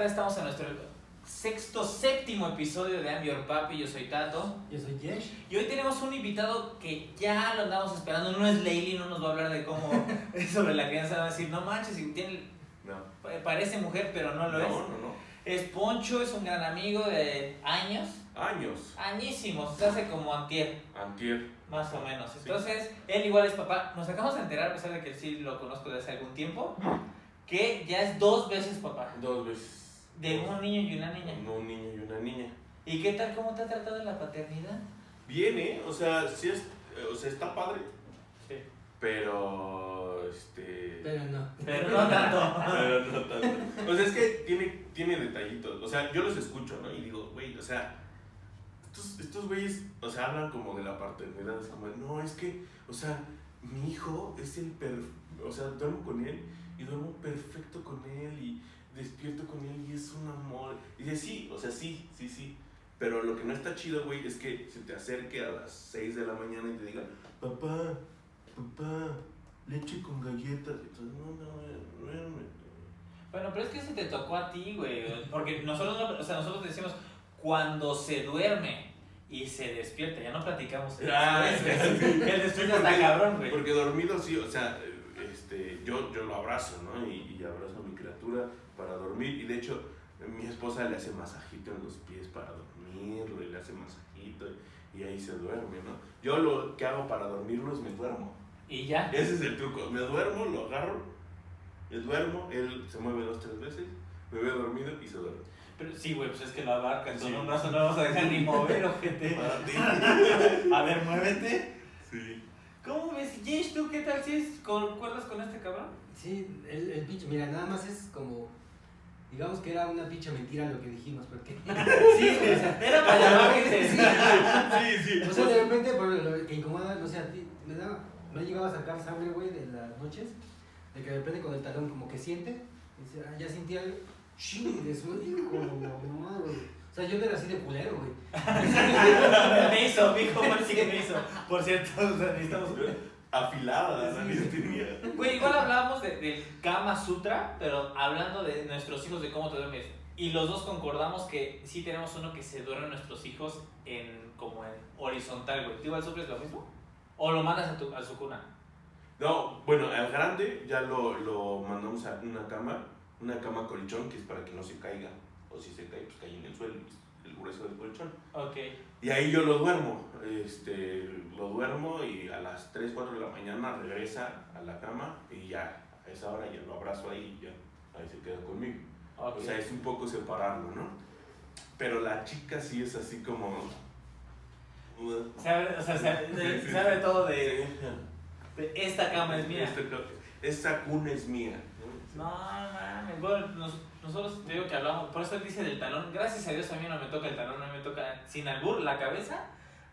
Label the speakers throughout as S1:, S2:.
S1: otra vez estamos en nuestro sexto, séptimo episodio de I'm Your Papi. Yo soy Tato.
S2: Yo soy Yesh.
S1: Y hoy tenemos un invitado que ya lo andamos esperando. No es Leili, no nos va a hablar de cómo sobre la crianza. Va a decir, no manches, y tiene,
S3: No.
S1: pa- parece mujer, pero no lo
S3: no,
S1: es.
S3: no, no.
S1: Es Poncho, es un gran amigo de años.
S3: Años.
S1: Añísimos, se hace como antier,
S3: Antier.
S1: más o menos.
S3: Sí.
S1: Entonces, él igual es papá. Nos acabamos de enterar, a pesar de que sí lo conozco desde hace algún tiempo, que ya es dos veces papá.
S3: Dos veces.
S1: De un niño y una niña.
S3: No, un niño y una niña.
S1: ¿Y qué tal? ¿Cómo te ha tratado la paternidad?
S3: Bien, ¿eh? O sea, sí es. O sea, está padre.
S1: Sí.
S3: Pero. Este.
S2: Pero no.
S1: Pero no tanto.
S3: Pero no tanto. O sea, es que tiene, tiene detallitos. O sea, yo los escucho, ¿no? Y digo, güey, o sea, estos, estos güeyes, o sea, hablan como de la paternidad. Es como, no, es que, o sea, mi hijo es el per... O sea, duermo con él y duermo perfecto con él y despierto con él y es un amor. Y dice, sí, o sea, sí, sí, sí. Pero lo que no está chido, güey, es que se te acerque a las 6 de la mañana y te diga, papá, papá, leche con galletas. Y tú, no, no, duerme.
S1: Bueno, pero es que se te tocó a ti, güey. Porque nosotros, no- o sea, nosotros decimos cuando se duerme y se despierta. Ya no platicamos. el
S3: Ah,
S1: después,
S3: sí.
S1: después está cabrón, güey.
S3: Porque dormido sí, o sea, este, yo, yo lo abrazo, ¿no? Y, y abrazo a mi criatura para dormir. Y de hecho, mi esposa le hace masajito en los pies para dormirlo y le hace masajito y ahí se duerme, ¿no? Yo lo que hago para dormirlo es me duermo.
S1: Y ya.
S3: Ese es el truco. Me duermo, lo agarro, me duermo, él se mueve dos, tres veces, me ve dormido y se duerme.
S1: Pero sí, güey, pues es que lo abarcas.
S3: Sí.
S1: Con un brazo no vamos a dejar ni mover, ojete. A ver, muévete.
S3: Sí.
S1: ¿Cómo ves? Yesh, ¿tú qué tal si es, concuerdas con este cabrón?
S2: Sí, el, el pinche, mira, nada más es como. Digamos que era una pinche mentira lo que dijimos, porque.
S1: Sí, o sea, era para llamar gente.
S2: Sí.
S3: Sí, sí.
S2: O sea, de repente, por lo que incomoda, no sé, a ti, me da. No llegaba a sacar sangre, güey, de las noches. De que de repente con el talón como que siente. Y dice, ah, ya sentí algo. Ching, de su hijo, no, güey. O sea, yo no era así de culero, güey.
S1: me hizo, mi hijo sí que me hizo. Por cierto, o sea, necesitamos.
S3: Afilada la nariz tenía.
S1: Güey, igual hablábamos de, del Kama Sutra, pero hablando de nuestros hijos, de cómo te duermes. Y los dos concordamos que sí tenemos uno que se duermen nuestros hijos en como en horizontal, güey. ¿Tú igual sufres lo mismo? ¿O lo mandas a, tu, a su cuna?
S3: No, bueno, al grande ya lo, lo mandamos a una cama, una cama colchón que es para que no se caiga. O si se cae, pues cae en el suelo, el grueso del colchón.
S1: Ok.
S3: Y ahí yo lo duermo, este, lo duermo y a las 3, 4 de la mañana regresa a la cama y ya, a esa hora ya lo abrazo ahí y ya, ahí se queda conmigo.
S1: ok.
S3: O sea, es un poco separarlo, ¿no? Pero la chica sí es así como...
S1: Sabe, o sea, sabe, sabe todo de, de esta cama es mía.
S3: Esta, esta cuna es mía.
S1: No, mames. Bueno, nos- nosotros te digo que hablamos, por eso él dice del talón. Gracias a Dios a mí no me toca el talón, a mí me toca sin albur la cabeza.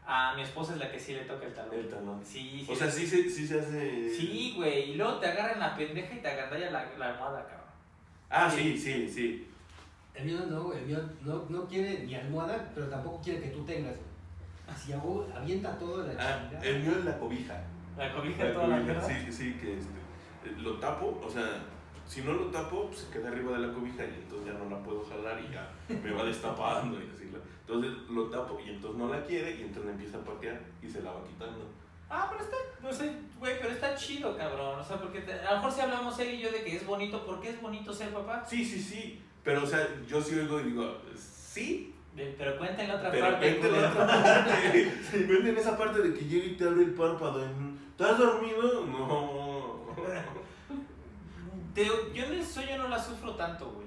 S1: A mi esposa es la que sí le toca el talón.
S3: El talón.
S1: Sí, sí.
S3: O sea, sí, se- sí se hace...
S1: Sí, güey. Y luego te agarran la pendeja y te agandalla la, la almohada, cabrón.
S3: Ah, sí, sí, sí.
S2: El mío no, güey, el mío no, no quiere ni almohada, pero tampoco quiere que tú tengas, güey. Así hago, avienta todo la
S3: Ah, el mío es la cobija.
S1: La cobija
S3: La
S1: toda la
S3: cobija,
S1: mierda.
S3: Sí, sí, que este, lo tapo, o sea, si no lo tapo, pues se queda arriba de la cobija y entonces ya no la puedo jalar y ya me va destapando y así. la- Entonces lo tapo y entonces no la quiere y entonces empieza a patear y se la va quitando.
S1: Ah, pero está, no sé, güey, pero está chido, cabrón. O sea, porque te- a lo mejor si hablamos él y yo de que es bonito, ¿por qué es bonito ser papá?
S3: Sí, sí, sí, pero o sea, yo sí oigo y digo, sí,
S1: pero cuenta en la otra
S3: pero
S1: parte.
S3: la otra parte. En esa parte de que llega y te abre el párpado. ¿Estás dormido? No.
S1: Te digo, yo en el sueño no la sufro tanto, güey.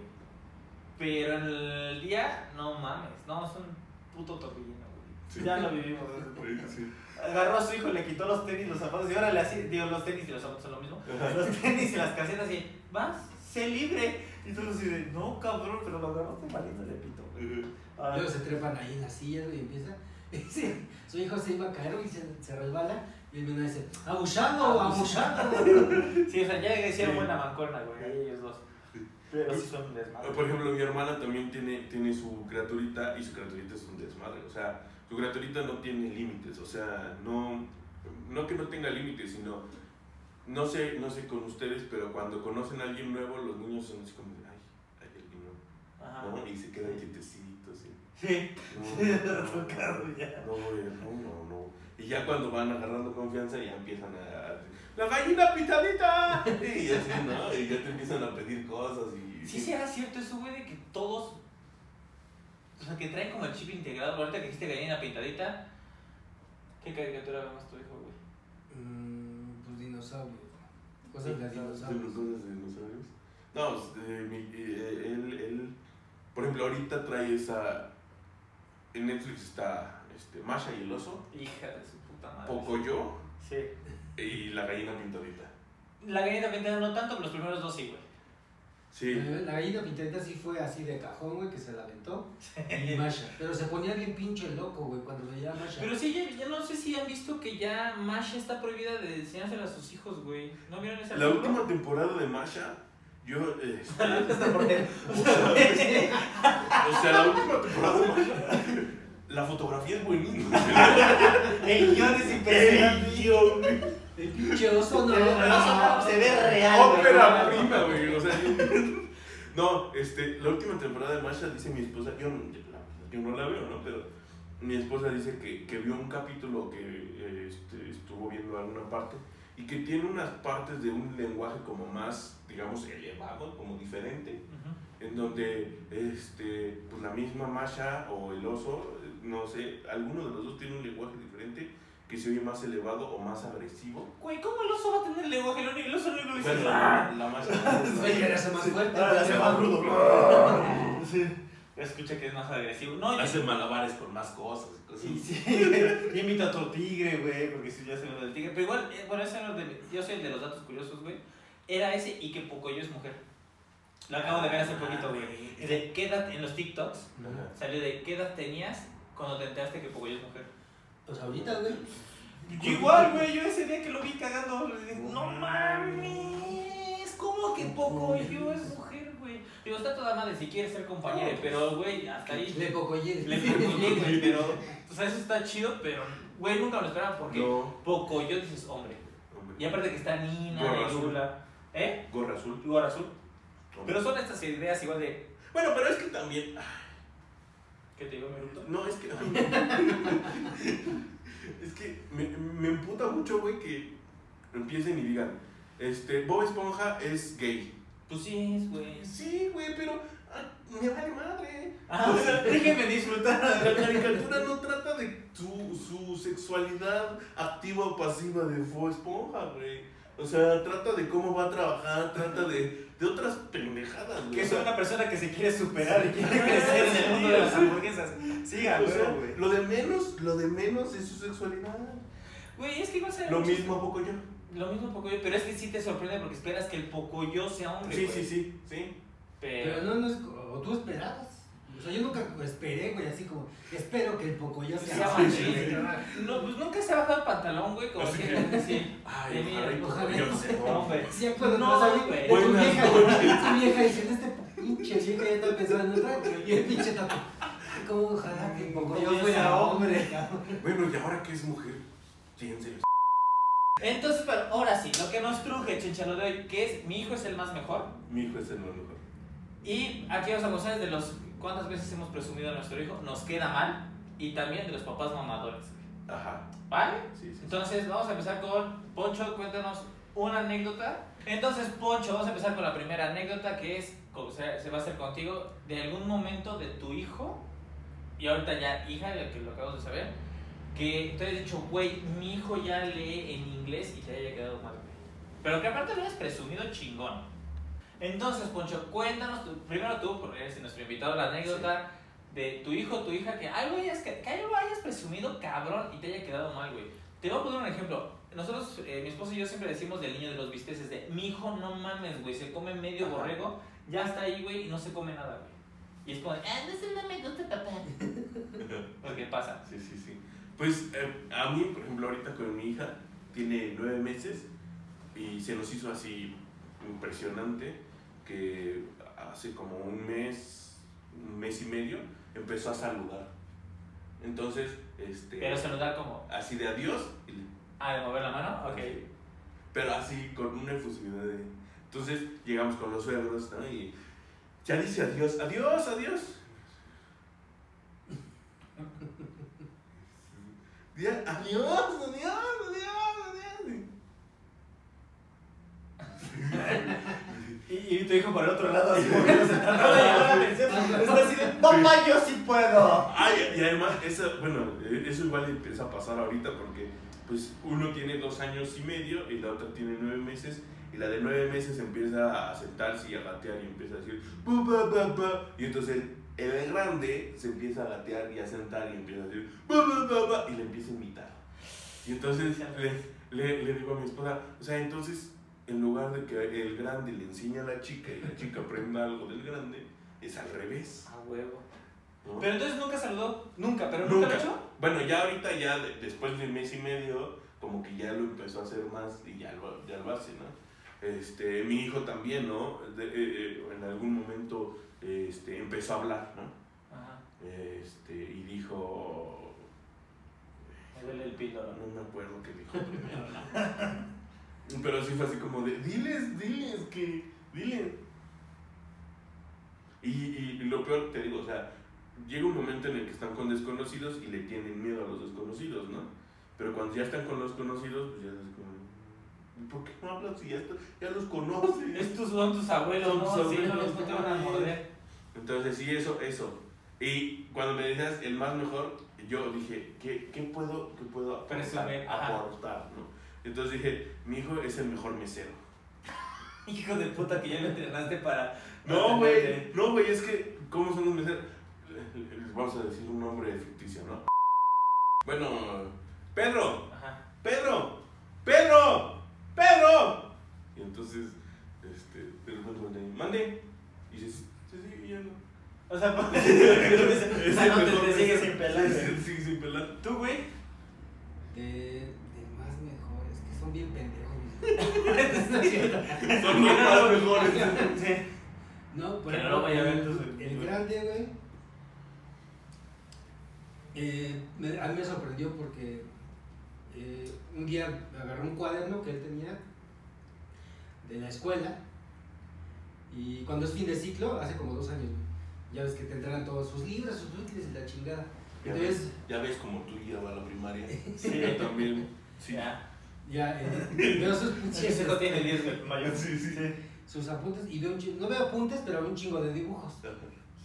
S1: Pero en el día, no mames. No, es un puto torbellino, güey.
S3: Sí.
S1: Ya lo vivimos.
S3: Sí, sí.
S1: Agarró a su hijo, le quitó los tenis, los zapatos y ahora le hacía, digo, los tenis y los zapatos son lo mismo. Los tenis y las casetas y, vas, sé libre. Y tú así de, no, cabrón, pero lo agarraste malito le pito, güey. Ah,
S2: Luego se trepan ahí en las sillas, güey, y empieza. su hijo se iba a caer, y se, se resbala. Y el dice, abusado, abusado.
S1: Sí, o sea, ya hicieron
S3: Sí.
S1: buena mancuerna, güey, ahí ellos dos. Pero sí son desmadre.
S3: Por ejemplo, mi hermana también tiene, tiene su criaturita y su criaturita es un desmadre. O sea, su criaturita no tiene límites. O sea, no, no que no tenga límites, sino, no sé, no sé con ustedes, pero cuando conocen a alguien nuevo, los niños son así como, de, ay, ay, alguien nuevo.
S1: Ajá.
S3: ¿no? Y se quedan quietecitos. ¿sí?
S1: Sí.
S3: No, no, no,
S1: tocado
S3: no,
S1: ya.
S3: No, güey, no, no, no. Ya cuando van agarrando confianza ya empiezan a... ¡La gallina pitadita! Y así, ¿no? Y ya te empiezan a pedir cosas y...
S1: Sí, será cierto eso, güey, de que todos. O sea, que traen como el chip integrado. Ahorita que dijiste gallina pintadita. ¿Qué caricatura más tu hijo, güey?
S2: Mm, pues dinosaurios. Cosas de
S3: ¿De los
S2: dinosaurios.
S3: cosas de dinosaurios? No, pues, eh, mi- eh, él, él, por ejemplo, ahorita trae esa... En Netflix está este, Masha y el oso,
S1: Hija de su puta madre.
S3: Pocoyo
S1: Sí.
S3: y la gallina pintadita.
S1: La gallina pintada no tanto, pero los primeros dos sí, güey.
S3: Sí.
S2: Eh, La gallina pintadita sí fue así de cajón, güey, que se la aventó. Y Masha. Pero se ponía bien pinche loco, güey, cuando veía a Masha.
S1: Pero sí, ya, ya no sé si han visto que ya Masha está prohibida de enseñársela a sus hijos, güey. ¿No vieron esa
S3: La última temporada de Masha, yo... este, o sea, la última temporada de Masha, la fotografía es buenísima.
S1: El guion es
S3: El guion.
S2: El pinche oso no.
S1: Se ve real.
S3: Ópera prima, güey. O sea, yo- no, este, la última temporada de Masha dice mi esposa, yo, no- yo no la veo, ¿no? Pero mi esposa dice que, que vio un capítulo que este, estuvo viendo alguna parte y que tiene unas partes de un lenguaje como más, digamos, elevado, como diferente, en donde este, pues la misma Masha o el oso, no sé, alguno de los dos tiene un lenguaje diferente que se oye más elevado o más agresivo.
S1: Güey, ¿cómo el oso va a tener lenguaje? El único- el oso no lo dice.
S3: Bueno, la, la.
S2: Oye, que le hace más fuerte.
S1: Ahora le hace más
S2: rudo.
S1: Sí. Escucha que es más agresivo. No, yo-
S3: Hace malabares con más cosas y cosas.
S1: Sí, sí. Imita a otro tigre, güey, porque si ya se lo del tigre. Pero igual, eh, bueno, ese era el de, yo soy el de los datos curiosos, güey. Era ese y que Pocoyo es mujer. Lo acabo de ver hace poquito, güey. De qué edad, en los TikToks,
S3: Ajá.
S1: salió de qué edad tenías cuando te enteraste que Pocoyo es mujer.
S2: Pues ahorita, güey.
S1: Yo igual, güey, yo ese día que lo vi cagando, le dije, no mames, ¿cómo que Pocoyo es mujer, güey? Digo, está toda madre si quieres ser compañera, pero, güey, hasta ahí.
S2: Le pocoyé.
S1: Le Pocoyo, güey, pero, o sea, eso está chido, pero, güey, nunca me lo esperaba porque
S3: No,
S1: Pocoyo dices hombre.
S3: hombre.
S1: Y aparte que está Nina,
S3: Gorra
S1: ¿eh?
S3: Gorra azul.
S1: Lugar azul. Pero son estas ideas igual de,
S3: Bueno, pero es que también.
S1: ¿Qué te digo, Meruto?
S3: No, es que. es que me, me emputa mucho, güey, que empiecen y digan: este, Bob Esponja es gay.
S1: Pues sí, es, güey.
S3: Sí, güey, pero. ah, me vale madre.
S1: Ah, déjenme disfrutar.
S3: La caricatura no trata de su, su sexualidad activa o pasiva de Bob Esponja, güey. O sea, trata de cómo va a trabajar, trata de, de otras pendejadas, güey.
S1: Que
S3: sea,
S1: una persona que se quiere superar y quiere crecer en el mundo de las hamburguesas. Siga,
S3: o sea,
S1: güey.
S3: lo de menos, lo de menos es su sexualidad.
S1: Güey, es que igual se
S3: Lo mismo a poco yo.
S1: Lo mismo Pocoyo, pero es que sí te sorprende porque esperas que el Pocoyo sea hombre.
S3: Sí,
S1: güey.
S3: sí, sí, sí.
S1: Pero,
S2: Pero no, no es. O tú esperabas. O sea, yo nunca esperé, güey, así como. Espero que el pocoyo sea.
S1: Machín.
S2: güey.
S1: No, pues nunca se ha bajado el pantalón, güey, como
S3: Así que-
S1: sí.
S3: Ay,
S1: De
S3: ojalá
S2: ojalá.
S3: yo sé,
S1: No,
S3: no.
S1: güey.
S2: Sí, cuando
S1: No,
S2: no,
S1: güey.
S2: tu
S3: Buenas
S2: vieja, tu vieja diciendo este pinche vieja ya está pensando en otra, y el pinche tato. Como ojalá que el pocoyo fuera
S1: sea
S2: hombre.
S3: Bueno, y ahora que es mujer, fíjense.
S1: Entonces, pero ahora sí, lo que nos truje, chinchalo de hoy, que es mi hijo es el más mejor.
S3: Mi hijo es el más mejor.
S1: Y aquí vamos a gozar de los cuántas veces hemos presumido a nuestro hijo, nos queda mal. Y también de los papás mamadores.
S3: Ajá.
S1: ¿Vale?
S3: Sí, sí.
S1: Entonces, vamos a empezar con Poncho, cuéntanos una anécdota. Entonces, Poncho, vamos a empezar con la primera anécdota que es, como se, se va a hacer contigo, de algún momento de tu hijo, y ahorita ya hija, de que lo acabamos de saber, que te hayas dicho, güey, mi hijo ya lee en inglés y te haya quedado mal. Pero que aparte lo hayas presumido chingón. Entonces, Poncho, cuéntanos, tú- primero tú, porque eres nuestro invitado, la anécdota de tu hijo tu hija que algo hayas, que, que algo hayas presumido cabrón y te haya quedado mal, güey. Te voy a poner un ejemplo. Nosotros, eh, mi esposo y yo siempre decimos del niño de los bisteces de mi hijo no mames, güey, se come medio
S3: Ajá.
S1: borrego, ya está ahí, güey, y no se come nada, güey. Y es como, ah, no sé, no me gusta, papá. Porque pasa.
S3: Sí, sí, sí. Pues eh, a mí, por ejemplo, ahorita con mi hija, tiene nueve meses y se nos hizo así impresionante que hace como un mes, un mes y medio, empezó a saludar. Entonces, este,
S1: Pero saludar como,
S3: así de adiós, y
S1: ah, de mover la mano, ok.
S3: así. pero así con una efusividad de... Entonces llegamos con los suegros, ¿no? Y Ya dice adiós, adiós, adiós. Adiós, adiós, adiós, adiós.
S1: Y, y tu hijo por el otro lado, así moviéndose. No le llamó la atención. Está así de, papá, yo sí puedo.
S3: Ay, y además, eso, bueno, eh, eso igual empieza a pasar ahorita porque pues uno tiene dos años y medio y la otra tiene nueve meses y la de nueve meses empieza a sentarse y a gatear y empieza a decir "Bu, ba, ba, ba", y entonces el, el grande se empieza a gatear y a sentar y empieza a decir "Bu, ba, ba, ba", y le empieza a imitar y entonces le, le, le digo a mi esposa o sea entonces en lugar de que el grande le enseñe a la chica y la chica aprenda algo del grande es al revés
S1: A huevo.
S3: ¿no?
S1: Pero entonces nunca saludó. Nunca, pero nunca,
S3: Nunca.
S1: lo hecho.
S3: Bueno, ya ahorita, ya de- después de un mes y medio, como que ya lo empezó a hacer más y ya lo, ya lo hace, ¿no? Este, mi hijo también, ¿no? De- eh, eh, en algún momento este, empezó a hablar, ¿no?
S1: Ajá.
S3: Este, y dijo.
S1: Me duele el píldoro.
S3: No me acuerdo qué dijo primero, ¿no? Pero sí fue así como de: diles, diles, que. Diles. Y, y, y lo peor, te digo, o sea, llega un momento en el que están con desconocidos y le tienen miedo a los desconocidos, ¿no? Pero cuando ya están con los conocidos, pues ya es como, ¿por qué no hablas si ya, está- ya los conoces?
S1: Estos son tus abuelos,
S3: tus
S1: no
S3: abuelos,
S1: los no te van a morder.
S3: Entonces, sí, eso, eso. Y cuando me decías el más mejor, yo dije, ¿qué, qué puedo, qué puedo aportar? Aportar, ¿no? Entonces dije, mi hijo es el mejor mesero.
S1: Hijo de puta que ya me entrenaste para.
S3: No, güey, no, güey, es que, ¿cómo son los meseros? Les vamos a decir un nombre ficticio, ¿no? Bueno, Pedro,
S1: Ajá.
S3: Pedro, Pedro, Pedro. Y entonces, este, de repente mande, mande. Y dices, sí, sí, ya no.
S1: O sea,
S3: Es
S1: Ah,
S3: el
S1: no, te- sigues sin pelar,
S3: Sí, sigue sin pelar.
S1: ¿Tú, güey?
S2: De, de más mejores, que son bien pendejos.
S3: Son los más mejores.
S1: Sí.
S2: No, por
S1: Que no vaya a ver
S2: el-
S1: tus-
S2: El grande, güey. eh, me- a mí me sorprendió porque eh, un día agarré un cuaderno que él tenía de la escuela y cuando es fin de ciclo, hace como dos años, güey, ya ves que te entregan todos sus libros, sus útiles y la chingada.
S3: Ya
S2: Entonces,
S3: ves, ya ves como tú ya va a la primaria.
S1: Sí.
S3: Yo también. Sí.
S1: Ya.
S2: Ya eh, veo sus
S1: Sí,
S2: pinches,
S1: ese no
S2: este,
S1: tiene 10, güey, mayor.
S3: Sí, sí.
S2: sus apuntes y veo un chingo, no veo apuntes, pero veo un chingo de dibujos.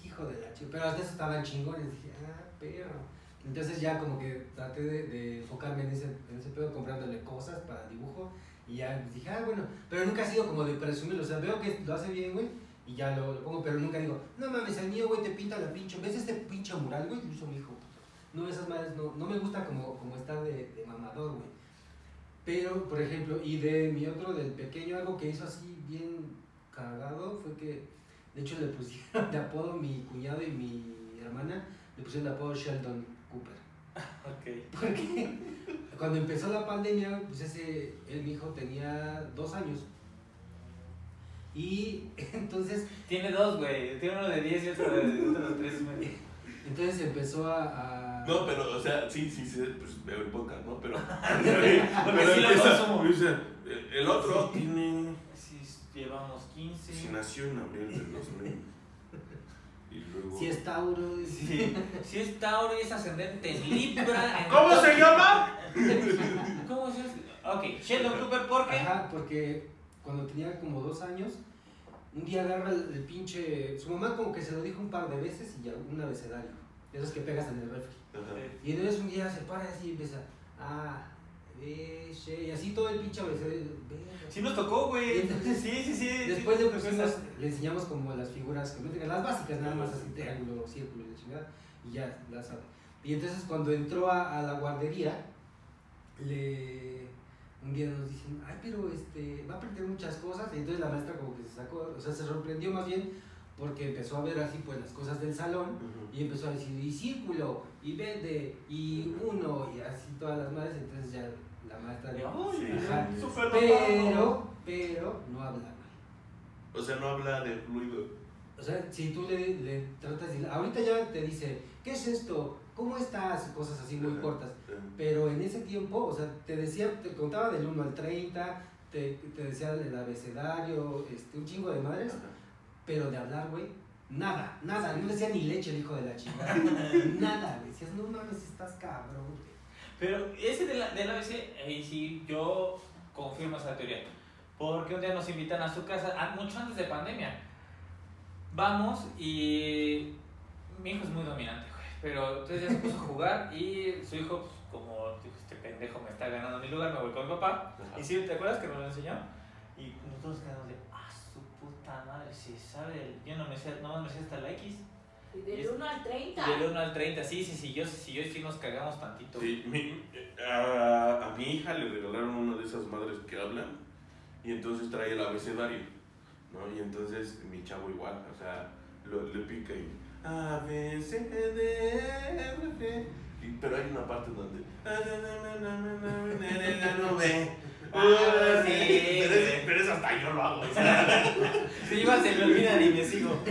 S2: Hijo de la chica. Pero hasta eso estaban chingones. Dije, ah, perro. Entonces ya como que traté de, de enfocarme en ese, en ese pedo comprándole cosas para dibujo. Y ya dije, ah, bueno. Pero nunca ha sido como de presumirlo. O sea, veo que lo hace bien, güey. Y ya lo, lo pongo, pero nunca digo, no mames, el mío, güey, te pinta la pinche. ¿Ves este pinche mural, güey? Lo hizo mi hijo. No, esas madres no, no me gusta como, como estar de, de mamador, güey. Pero, por ejemplo, y de mi otro, del pequeño, algo que hizo así bien cagado fue que, de hecho, le pusieron de apodo mi cuñado y mi hermana, le pusieron de apodo Sheldon Cooper.
S1: Ok.
S2: Porque cuando empezó la pandemia, pues ese, él, mi hijo, tenía dos años. Y entonces,
S1: Tiene dos, güey. Tiene uno de 10 y otro de, otro de 3, güey.
S2: entonces empezó a... a-
S3: No, pero, o sea, sí, sí, sí, pues veo el podcast, ¿no? Pero.
S1: Porque sí lo
S3: empieza- dice, el- el otro tiene.
S1: Sí, llevamos 15.
S3: Si nació en abril del 2000. Y luego.
S2: Si es Tauro. y-
S1: Sí, si es Tauro y es ascendente en Libra.
S3: ¿Cómo se llama?
S1: ¿Cómo se llama? Ok, Sheldon Cooper, ¿por qué?
S2: Ajá, porque cuando tenía como dos años, un día agarra el, el pinche. Su mamá como que se lo dijo un par de veces y ya un abecedario. De esos que pegas en el refri. Y entonces un día se para así y empieza. Ah, B, she", y así todo el pinche abecedario.
S1: Sí nos tocó, güey.
S2: Entonces,
S1: Sí, sí, sí.
S2: Después
S1: sí, tocó
S2: pusimos, le enseñamos como las figuras geométricas, las básicas nada más, así triángulo, círculo y la chingada, y ya las sabe. Y entonces cuando entró a, a la guardería, le, un día nos dicen, ay, pero este, va a aprender muchas cosas, y entonces la maestra como que se sacó, o sea, se sorprendió más bien porque empezó a ver así pues las cosas del salón, y empezó a decir, y círculo, y verde, y uno, y así todas las madres, entonces ya la maestra
S1: De,
S2: dijo,
S1: "Ay,
S3: Sí,
S2: Ajá.
S3: sí.
S1: súper
S2: pero,
S1: notado".
S2: pero, no habla.
S3: O sea, no habla de fluido.
S2: O sea, si tú le, le tratas de... Ahorita ya te dice, ¿qué es esto? ¿Cómo estás? Cosas así muy cortas. Pero en ese tiempo, o sea, te decía, te contaba del 1 al 30, te, te decía el abecedario, este, un chingo de madres,
S3: Ajá.
S2: Pero de hablar, güey, Nada, nada, no decía ni leche el hijo de la chingada. nada, güey. Decías, no mames, estás cabrón, güey.
S1: Pero ese de la, del ABC, ahí sí, yo confirmo esa teoría. Porque un día nos invitan a su casa, ah, mucho antes de pandemia. Vamos y mi hijo es muy dominante, güey. Pero entonces ya se puso a jugar y su hijo, pues, como dijo, este pendejo me está ganando mi lugar, me voy con mi papá.
S3: Ajá.
S1: Y sí, ¿te acuerdas que nos lo enseñó? Y nosotros quedamos de, puta madre, si sabe, el- yo no me sé, no me sé hasta la X.
S4: Y del
S1: es-
S4: 1 al 30.
S1: Del 1 al 30, sí, sí, sí, yo sí, yo sí nos cagamos tantito.
S3: Sí, mi- a, a mi hija le regalaron una de esas madres que hablan y entonces trae el abecedario, ¿no? Y entonces mi chavo igual, o sea, lo, le pica y A, B, C, D, F, G. Y- Pero hay una parte donde.
S1: Ah, sí,
S3: pero, es, pero es hasta yo lo hago.
S1: Si iba, se me olvidan y me sigo.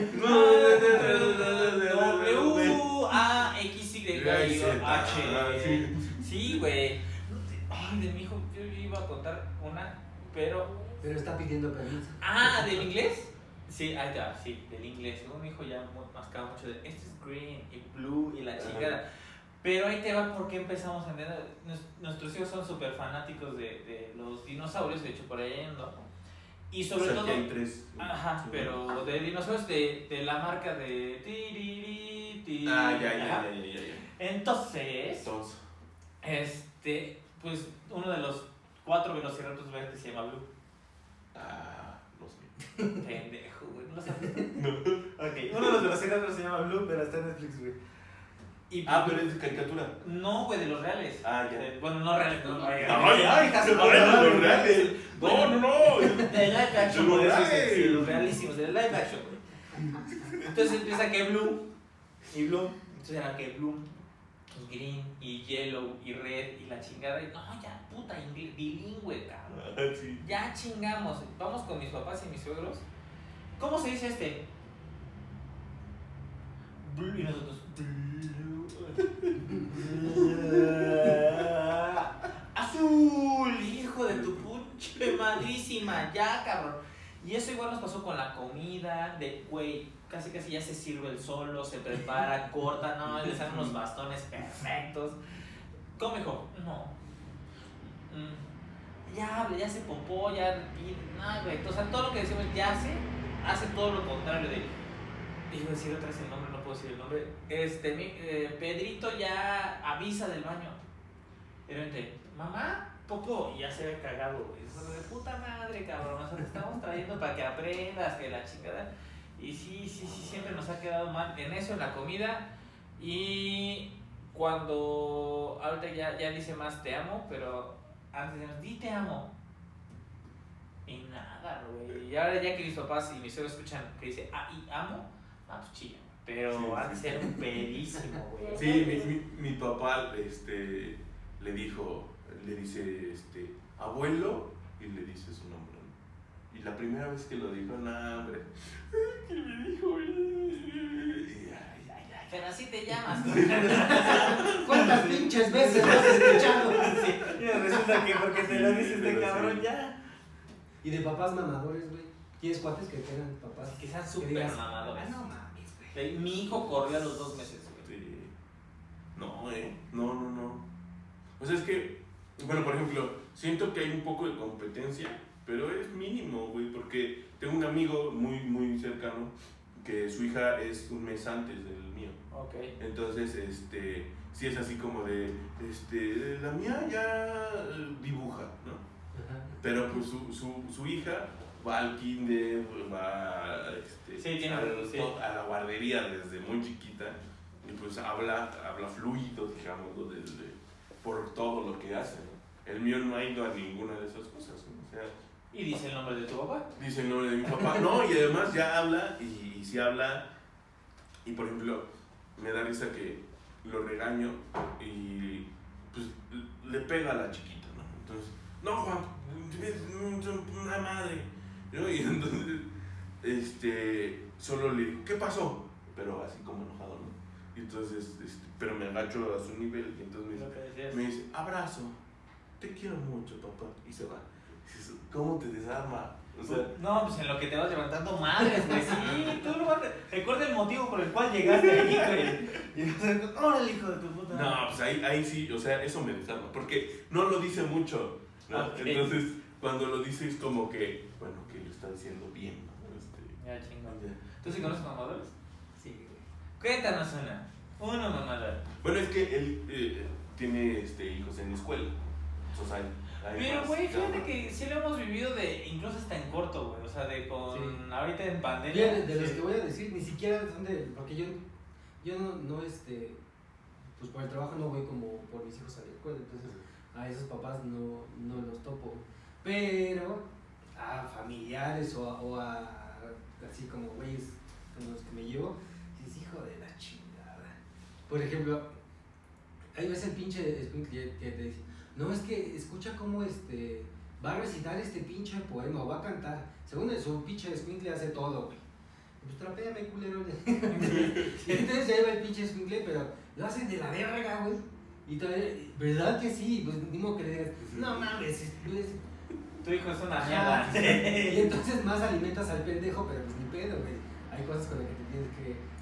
S1: W, A, X, Y,
S3: ah,
S1: H.
S3: sí.
S1: Sí, güey. Ay, de mi hijo, yo iba a contar una, pero.
S2: Pero está pidiendo permiso.
S1: Ah, ¿del inglés? Sí, ahí está, sí, del inglés. Un hijo ya mascaba mucho de. Este es green y blue y la chingada. Pero ahí te va porque empezamos a entender. Nues- Nuestros hijos son súper fanáticos de, de los dinosaurios, de hecho, por ahí ando. Y sobre
S3: O sea,
S1: todo.
S3: que hay tres.
S1: Ajá,
S3: Sí.
S1: pero de dinosaurios de, de la marca de. tiriri, ti-
S3: Ah, ya, ya, ya, ya. ya.
S1: Entonces,
S3: Entonces.
S1: este, pues uno de los cuatro velociraptors verdes se llama Blue.
S3: Ah, no sé.
S1: Pendejo, güey, ¿no lo sabes? No. Ok, uno de los velociraptors se llama Blue, pero está en Netflix, güey. Y,
S3: Ah, pero es de caricatura.
S1: No, güey, de los reales.
S3: Ah, ya.
S1: De- bueno, no reales, no. Ay,
S3: Ay,
S1: ay, su
S3: no, no,
S1: güey.
S3: los reales.
S1: Bueno,
S3: No, no, no.
S1: De live action,
S3: Los
S1: eso dice,
S3: reales.
S1: sí, los realísimos, de live action, güey. Entonces empieza que Blue y Blue, entonces era que Blue y Green y Yellow y Red y la chingada. Y, no, ya puta, bilingüe, cabrón.
S3: Ah, sí.
S1: Ya chingamos. Vamos con mis papás y mis suegros. ¿Cómo se dice este? Y nosotros. Blue. Azul, hijo de tu pinche madrísima, ya cabrón. Y eso igual nos pasó con la comida, de güey, casi casi ya se sirve el solo, se prepara, corta, no, le salen unos bastones perfectos. ¿Cómo hijo? No. Mm, Ya habla, ya se popó, ya pide, no, güey. O sea, todo lo que decimos ya hace, hace todo lo contrario de. Iba a decir otra vez el nombre, decir el nombre. Este, eh, Pedrito ya avisa del baño. Y repente, mamá, popó, y ya se ve cagado. Eso de puta madre, cabrón. Estamos trayendo para que aprendas, que la chingada. Y sí, sí, sí, siempre nos ha quedado mal en eso, en la comida. Y cuando ahorita ya, ya dice más te amo, pero antes decíamos, di te amo. Y nada, güey. Y ahora ya que mis papás y mis suegros escuchan que dice, ah, y amo, ah, pues chilla. Pero
S3: Sí,
S1: era un pedísimo, güey.
S3: Sí, mi, mi, mi papá este, le dijo, le dice, este, abuelo, y le dice su nombre. ¿no? Y la primera vez que lo dijo, no, hombre, ¿qué me dijo? Y, ay, ay, ay.
S1: Pero así te llamas.
S2: ¿Cuántas pinches veces lo has escuchado?
S1: Sí, y resulta que porque te lo dice este cabrón ya.
S2: Y de papás mamadores, güey. ¿Tienes cuates que tengan papás?
S1: Que sean
S2: que
S1: súper mamadores.
S2: "Ah, no.
S1: Mi hijo corrió a los dos meses, güey.
S3: Sí. No, eh. No, no, no. O sea, es que, bueno, por ejemplo, siento que hay un poco de competencia, pero es mínimo, güey, porque tengo un amigo muy, muy cercano que su hija es un mes antes del mío.
S1: Ok.
S3: Entonces, este, sí es así como de, este, la mía ya dibuja, ¿no?
S2: Ajá.
S3: Pero pues su, su, su hija va al kinder, va este,
S1: Sí, tiene
S3: al-
S1: razón, sí.
S3: a la guardería desde muy chiquita y pues habla, habla fluido, digamos, por todo lo que hace. ¿no? El mío no ha ido a ninguna de esas cosas. ¿no? O sea,
S1: ¿Y dice el nombre de tu papá?
S3: dice el nombre de mi papá, no, y además ya habla y, y si habla, y por ejemplo, me da risa que lo regaño y pues le pega a la chiquita, ¿no? Entonces, no, Juan, una madre, ¿no? Y entonces, este, solo le digo, ¿qué pasó? Pero así como enojado, ¿no? Y entonces, este, pero me agacho a su nivel y entonces me dice, me dice, abrazo, te quiero mucho, papá, y se va. dices, ¿cómo te desarma? O sea,
S1: No, pues en lo que te vas levantando madres, güey. Sí, tú lo vas a- Recuerda el motivo por el cual llegaste ahí, güey. Y vas a ¡Órale, hijo de tu puta! madre".
S3: no, pues ahí, ahí sí, o sea, eso me desarma. Porque no lo dice mucho, ¿no? Entonces, cuando lo dice es como que, está diciendo bien, ¿no? Este,
S1: Ya, chingón. ¿Tú sí conoces mamadores? Sí, güey. Cuéntanos una. Uno mamador.
S3: Bueno, es que él eh, tiene este, hijos en la escuela. O sea, hay- hay
S1: Pero,
S3: más
S1: güey, fíjate que sí lo hemos vivido de, incluso hasta en corto, güey. O sea, de con,
S2: Sí.
S1: ahorita en
S2: Mira,
S1: pandemia.
S2: de, de los
S1: sí.
S2: que voy a decir, ni siquiera son de. Porque yo, yo no, no, este. Pues por el trabajo no voy como por mis hijos a la escuela, entonces a esos papás no, no los topo. Pero a familiares o o a así como güeyes con los que me llevo, dices, hijo de la chingada. Por ejemplo, hay veces el pinche escuincle que te dice, no es que escucha cómo este va a recitar este pinche poema o va a cantar. Según su pinche escuincle hace todo, güey. Pues trapéame, culero. entonces ya iba el pinche escuincle, pero lo hacen de la verga, güey. Y todavía, ¿verdad que sí? Pues ni modo que le digas, no mames, es- es-
S1: Tu hijo es una mierda.
S2: Y entonces más alimentas al pendejo, pero pues ni pedo, güey. Hay cosas con las que te tienes que.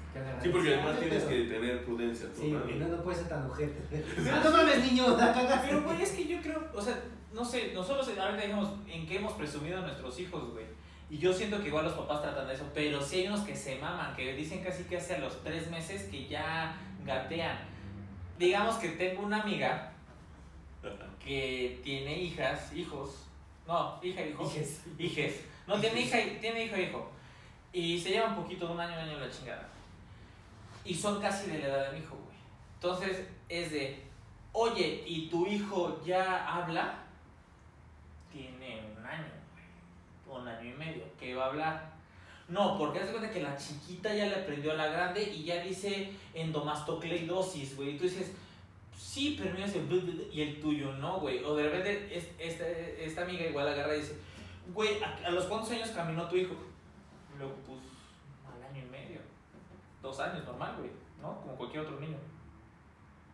S3: Sí, porque además tienes que tener prudencia. tú,
S2: Sí,
S3: ¿no?
S2: no, no puedes ser tan ojete. No mames, niño.
S1: Pero, güey, es que yo creo, o sea, no sé, nosotros ahorita dijimos en qué hemos presumido a nuestros hijos, güey. Y yo siento que igual los papás tratan de eso, pero sí hay unos que se maman, que dicen casi que hace a los tres meses que ya gatean. Digamos que tengo una amiga que tiene hijas, hijos, no, hija, hijo,
S2: Hijes.
S1: hijes. No, tiene hija, y- tiene hijo, hijo. Y se lleva un poquito, un año, un año la chingada. Y son casi de la edad de mi hijo, güey. Entonces es de, oye, ¿y tu hijo ya habla? Tiene un año, güey. Un año y medio. ¿Qué va a hablar? No, porque hace cuenta que la chiquita ya le aprendió a la grande y ya dice endomastocleidosis, güey. Y tú dices, sí, pero bl- y el tuyo no, güey. O de repente es- esta, esta amiga igual agarra y dice, güey, ¿a, a los cuántos años caminó tu hijo? Y luego, pues, al año y medio. Dos años, normal, güey. ¿No? Como cualquier otro niño.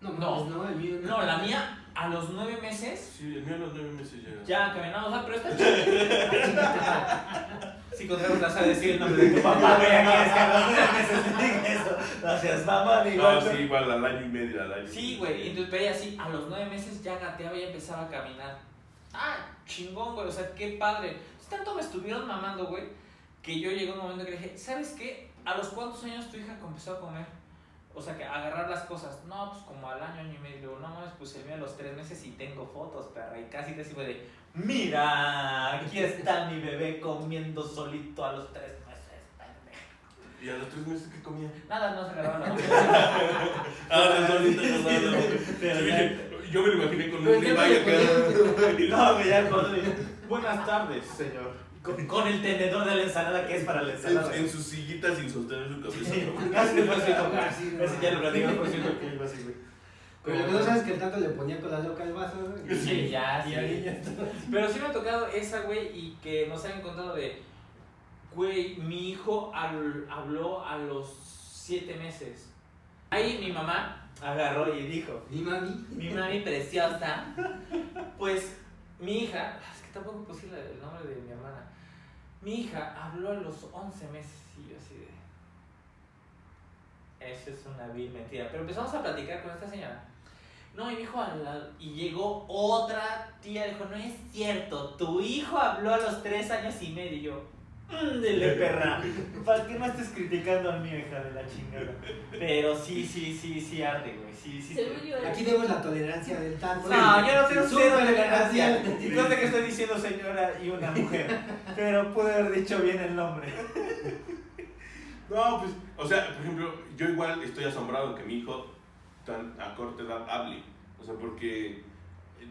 S2: No,
S1: No.
S2: no, no, el mío
S1: No, la mía, a los nueve meses,
S3: Sí, el mío a los nueve meses ya.
S1: ya caminaba, o sea, pero está chido. Si Contreras vas a decir el nombre de tu papá, güey, aquí es que meses diga eso. Gracias, mamá, digo.
S3: No, sí, igual al año y medio, al año.
S1: Sí, güey, y entonces veía así, a los nueve meses ya gateaba y empezaba a caminar. Ah, chingón, güey, o sea, qué padre. Entonces, tanto me estuvieron mamando, güey, que yo llegué a un momento que dije, ¿sabes qué? ¿A los cuántos años tu hija empezó a comer? O sea, que agarrar las cosas. No, pues como al año, año y medio. No mames, pues el mío a los tres meses y tengo fotos, perra. Y casi, casi fue de, mira, aquí está mi bebé comiendo solito a los tres meses, pendejo".
S3: ¿Y a los tres meses qué comía?
S1: Nada, no se agarraba la boca.
S3: Ah, solito, no, Yo me lo imaginé con un
S2: me
S3: acá.
S1: No, güey, ya Buenas tardes, señor. Con, con el tenedor de la ensalada que es para la ensalada.
S3: En, en su sillita sin sostener su cabeza.
S1: Sí,
S3: ¿no?
S1: casi
S2: sí.
S1: Ese ya lo platicamos, por cierto, que iba así, güey.
S2: Pero lo que no sabes es que el tanto le ponía con la loca al vaso, güey.
S1: Sí, ya,
S2: Y
S1: sí.
S2: ya.
S1: Pero sí me ha tocado esa, güey, y que nos han contado de, güey, mi hijo al- habló a los siete meses. Ahí mi mamá agarró y dijo,
S2: Mi mami.
S1: mi mami preciosa, pues mi hija, tampoco puse el nombre de mi hermana, mi hija habló a los 11 meses y yo así de... Eso es una vil mentira. Pero empezamos a platicar con esta señora. No, y mi hijo, la- y llegó otra tía, dijo, no es cierto, tu hijo habló a los 3 años y medio. Y yo, Dele perra. ¿Para qué no estés criticando al mío, hija de la chingada? Pero sí, sí, sí, sí arde, güey. Sí, sí.
S4: Yo
S2: Aquí vemos la tolerancia del tanto.
S1: No, yo no tengo cero tolerancia.
S2: elegancia.
S1: Y cosa que estoy diciendo señora y una mujer. Pero pude haber dicho bien el nombre.
S3: No, pues, o sea, por ejemplo, yo igual estoy asombrado que mi hijo tan a corta edad hable. O sea, porque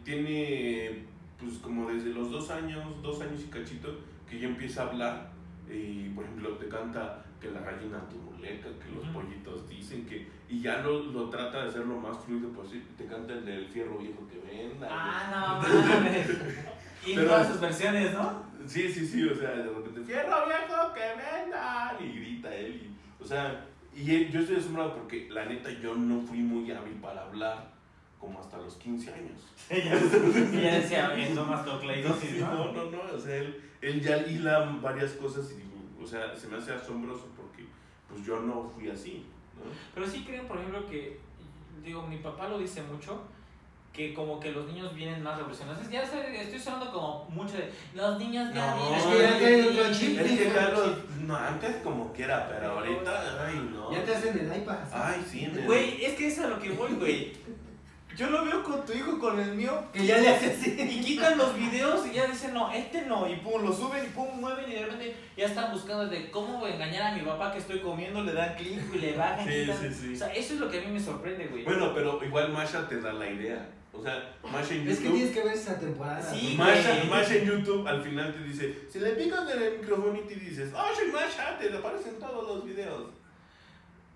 S3: tiene, pues, como desde los dos años, dos años y cachito, que ya empieza a hablar. Y, por ejemplo, te canta que la gallina turuleca, que los pollitos dicen que. Y ya lo, lo trata de hacer lo más fluido posible. Te canta el del fierro viejo que venda.
S1: Ah, no mames. Y
S3: Pero-
S1: todas sus versiones, ¿no?
S3: Sí, sí, sí, o sea, de repente, fierro viejo que venda, y grita él, y, o sea, y él- yo estoy asombrado porque la neta yo no fui muy hábil para hablar, como hasta los 15 años.
S1: Y ya decía, eso mastocleidosis,
S3: Sí,
S1: ¿no?
S3: no, no, no, o sea, él, él ya hila varias cosas y digo, o sea, se me hace asombroso porque pues yo no fui así, ¿no?
S1: Pero sí creen, por ejemplo, que, digo, mi papá lo dice mucho, que como que los niños vienen más revolucionados. Ya sé, estoy sonando como mucho de, los niños ya
S3: No,
S1: vienen
S2: es que ya traen otro
S1: así".
S2: chip.
S3: Es que Carlos, no, antes como quiera, pero ahorita, ay, no.
S2: Ya te hacen el iPad.
S3: Ay, sí,
S1: Güey, es que es a lo que voy, güey. Yo lo veo con tu hijo, con el mío,
S2: Que ya le hace así.
S1: y quitan los videos y ya dicen, no, este no, y pum, lo suben y pum, mueven y de repente ya están buscando de cómo engañar a mi papá que estoy comiendo, le dan clic y le bajan.
S3: Sí,
S1: quitan.
S3: sí, sí.
S1: O sea, eso es lo que a mí me sorprende, güey.
S3: Bueno, pero igual Masha te da la idea. O sea, Masha en
S2: Es que
S3: YouTube.
S2: tienes que ver esa temporada.
S1: Sí.
S3: Masha. Masha en YouTube al final te dice, si le picas en el microfonito y dices, oh, soy Masha, te aparecen todos los videos.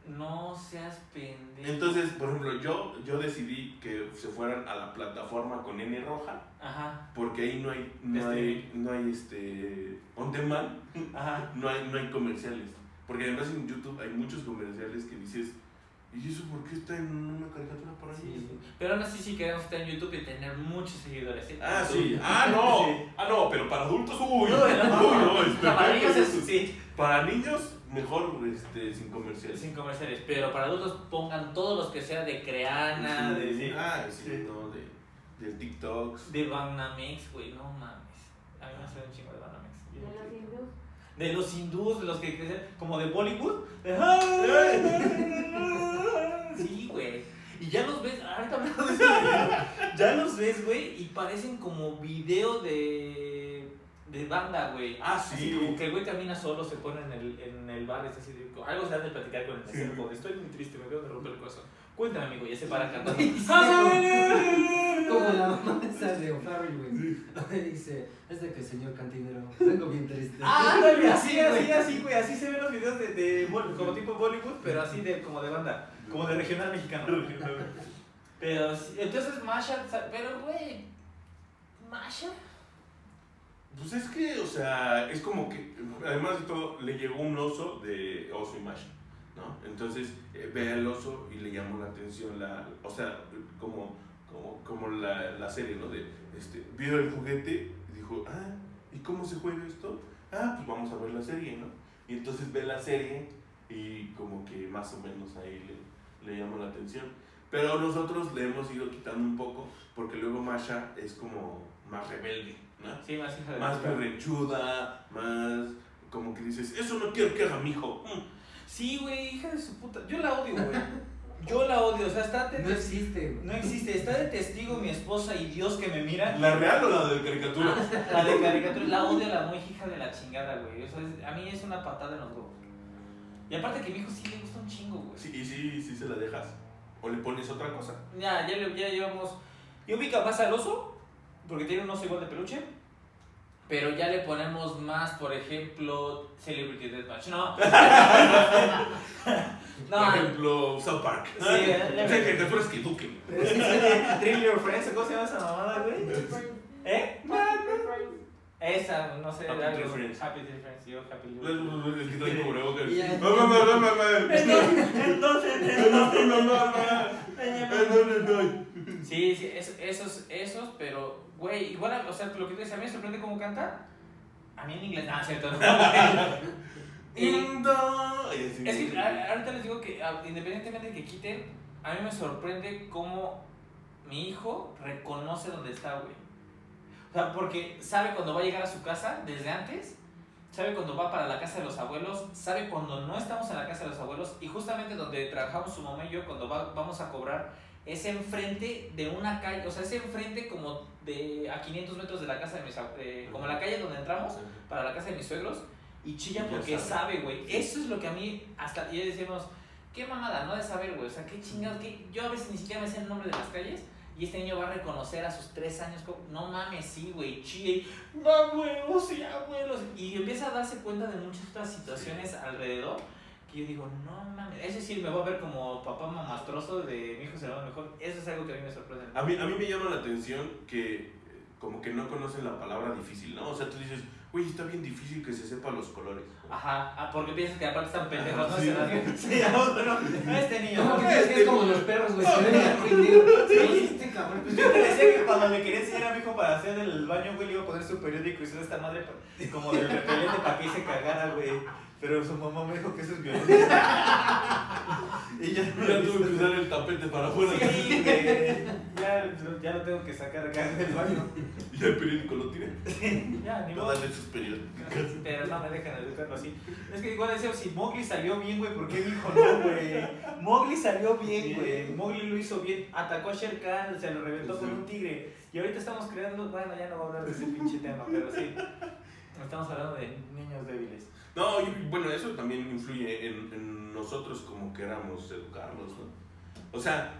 S1: No seas pendejo.
S3: Entonces, por ejemplo, yo, yo decidí que se fueran a la plataforma con N roja,
S1: Ajá,
S3: porque ahí no hay, no
S1: Este-
S3: hay, no hay este, on demand,
S1: ajá.
S3: no hay, no hay comerciales. Porque además en YouTube hay muchos comerciales que dices, ¿y eso por qué está en una caricatura para
S1: Sí,
S3: niños?
S1: sí. Pero aún así sí queremos estar en YouTube y tener muchos seguidores. ¿sí?
S3: Ah, sí. Ah, no. Ah, no, pero para adultos, uy.
S1: Uy, no,
S3: no,
S1: para niños es,
S3: Para niños, mejor este, sin comerciales.
S1: sin comerciales. Pero para adultos pongan todos los que sea de Creana, de, de,
S3: Ah, sí,
S1: Sí.
S3: no, de, del TikTok.
S1: de Banamex, güey, no mames. A mí me hace un chingo de Banamex.
S4: De los hindús.
S1: De los hindús, de los que crecen como de Bollywood. de- Sí, güey. Y ya los ves, ahorita de eso, ya los ves, güey, y parecen como video de, de banda, güey.
S3: Ah,
S1: Así
S3: sí.
S1: como que el güey camina solo, se pone en el, en el bar, es así, de- algo se han de platicar con el como, estoy muy triste, me acabo de romper el corazón. Cuéntame, amigo, ya se para cantando.
S2: Güey, sí, Como la mamá esa de O'Farrell, güey. Dice, es de que el señor cantinero, vengo bien triste.
S1: Ah, ándale, así, así, así, güey, así se ven los videos de, de como tipo Bollywood, pero así de, como de banda, como de regional mexicano. Pero, entonces Masha, pero, güey, Masha.
S3: Pues es que, o sea, es como que, además de todo, le llegó un oso de oso Masha, ¿no? Entonces eh, ve al oso y le llamó la atención, la, o sea, como, como, como la, la serie, ¿no? De, este, vio el juguete y dijo, ah, ¿y cómo se juega esto? Ah, pues vamos a ver la serie, ¿no? Y entonces ve la serie y como que más o menos ahí le, le llamó la atención. Pero nosotros le hemos ido quitando un poco porque luego Masha es como más rebelde, ¿no?
S1: Sí, más hija de
S3: más berrechuda, más como que dices, eso no quiero que haga mi hijo. Mm.
S1: Sí, güey, hija de su puta. Yo la odio, güey. Yo la odio, o sea, está de
S2: No existe, güey.
S1: no existe, está de testigo mi esposa y Dios que me mira.
S3: ¿La real o la de caricatura?
S1: La de caricatura, la odio, la muy hija de la chingada, güey. O sea, es- a mí es una patada en los huevos. Y aparte que a mi hijo sí le gusta un chingo, güey.
S3: Sí, y sí, sí se la dejas. O le pones otra cosa.
S1: Ya, ya, le- ya llevamos. Yo ubica más al oso, porque tiene un oso igual de peluche. Pero ya le ponemos más, por ejemplo, Celebrity Deathmatch. No.
S3: Por
S1: no.
S3: ejemplo, South Park.
S1: Sí, eh, le-
S3: O sea, caricaturas que.
S1: Thriller Friends, ¿cómo se llama esa mamada, güey?
S4: Friends.
S1: ¿Eh?
S4: Friends.
S1: Esa, no sé.
S3: Happy. Tree Friends.
S1: Happy Tree Friends, yo Happy Tree
S3: Es que.
S1: Entonces, entonces, Sí, sí, es- esos, esos, pero, güey, igual, o sea, lo que tú dices, a mí me sorprende cómo canta. A mí en inglés, ah, cierto, no. Y-
S3: Indo.
S1: Es que ahorita les digo que, independientemente de que quiten, a mí me sorprende cómo mi hijo reconoce dónde está, güey. O sea, porque sabe cuando va a llegar a su casa desde antes, sabe cuando va para la casa de los abuelos, sabe cuando no estamos en la casa de los abuelos y justamente donde trabajamos su mamá y yo cuando va- vamos a cobrar es enfrente de una calle, o sea, es enfrente como de a 500 metros de la casa de mis eh, como la calle donde entramos para la casa de mis suegros y chilla porque
S3: sabe.
S1: güey. Eso es lo que a mí hasta ya decimos, qué mamada, no de saber, güey. O sea, qué chingados, qué yo a veces ni siquiera me sé el nombre de las calles. Y este niño va a reconocer a sus tres años, como, no mames, sí, güey, chille, y, abuelos y abuelos. Y empieza a darse cuenta de muchas otras situaciones alrededor que yo digo, no mames, es decir, me voy a ver como papá mamastroso de mi hijo será lo mejor. Eso es algo que a mí me sorprende.
S3: A mí, a mí me llama la atención que eh, como que no conocen la palabra difícil, ¿no? O sea, tú dices, güey, está bien difícil que se sepa los colores.
S1: Ajá, ah, porque piensas que aparte están pendejos, ¿no?
S3: Sí.
S1: Se las- Sí, no, no, este niño.
S2: ¿Cómo que que es como los perros, güey? Se ven. Sí, este cabrón.
S1: Pues yo te decía que cuando le quería enseñar a mi hijo para hacer el baño, güey, le iba a poner su periódico y su esta madre como del repelente para que se cagara, güey. Pero su mamá me dijo que eso es violencia. y ya no
S3: Ya tuve que usar el tapete para afuera.
S1: Sí. Ya, ya lo tengo que sacar acá del baño.
S3: Y el periódico lo tiene.
S1: Ya, ni
S3: No
S1: modo.
S3: sus periódicos.
S1: Pero no me dejan educarlo así. Es que igual decía, si Mowgli salió bien, güey, ¿por qué mi hijo no, güey? Mowgli salió bien, güey. Mowgli lo hizo bien. Atacó a Sher Khan, se lo reventó con
S3: Sí.
S1: un tigre. Y ahorita estamos creando, bueno, ya no voy a hablar de ese pinche tema, pero sí. Estamos hablando de niños débiles.
S3: No, y bueno, eso también influye en, en nosotros como queramos educarlos, ¿no? O sea,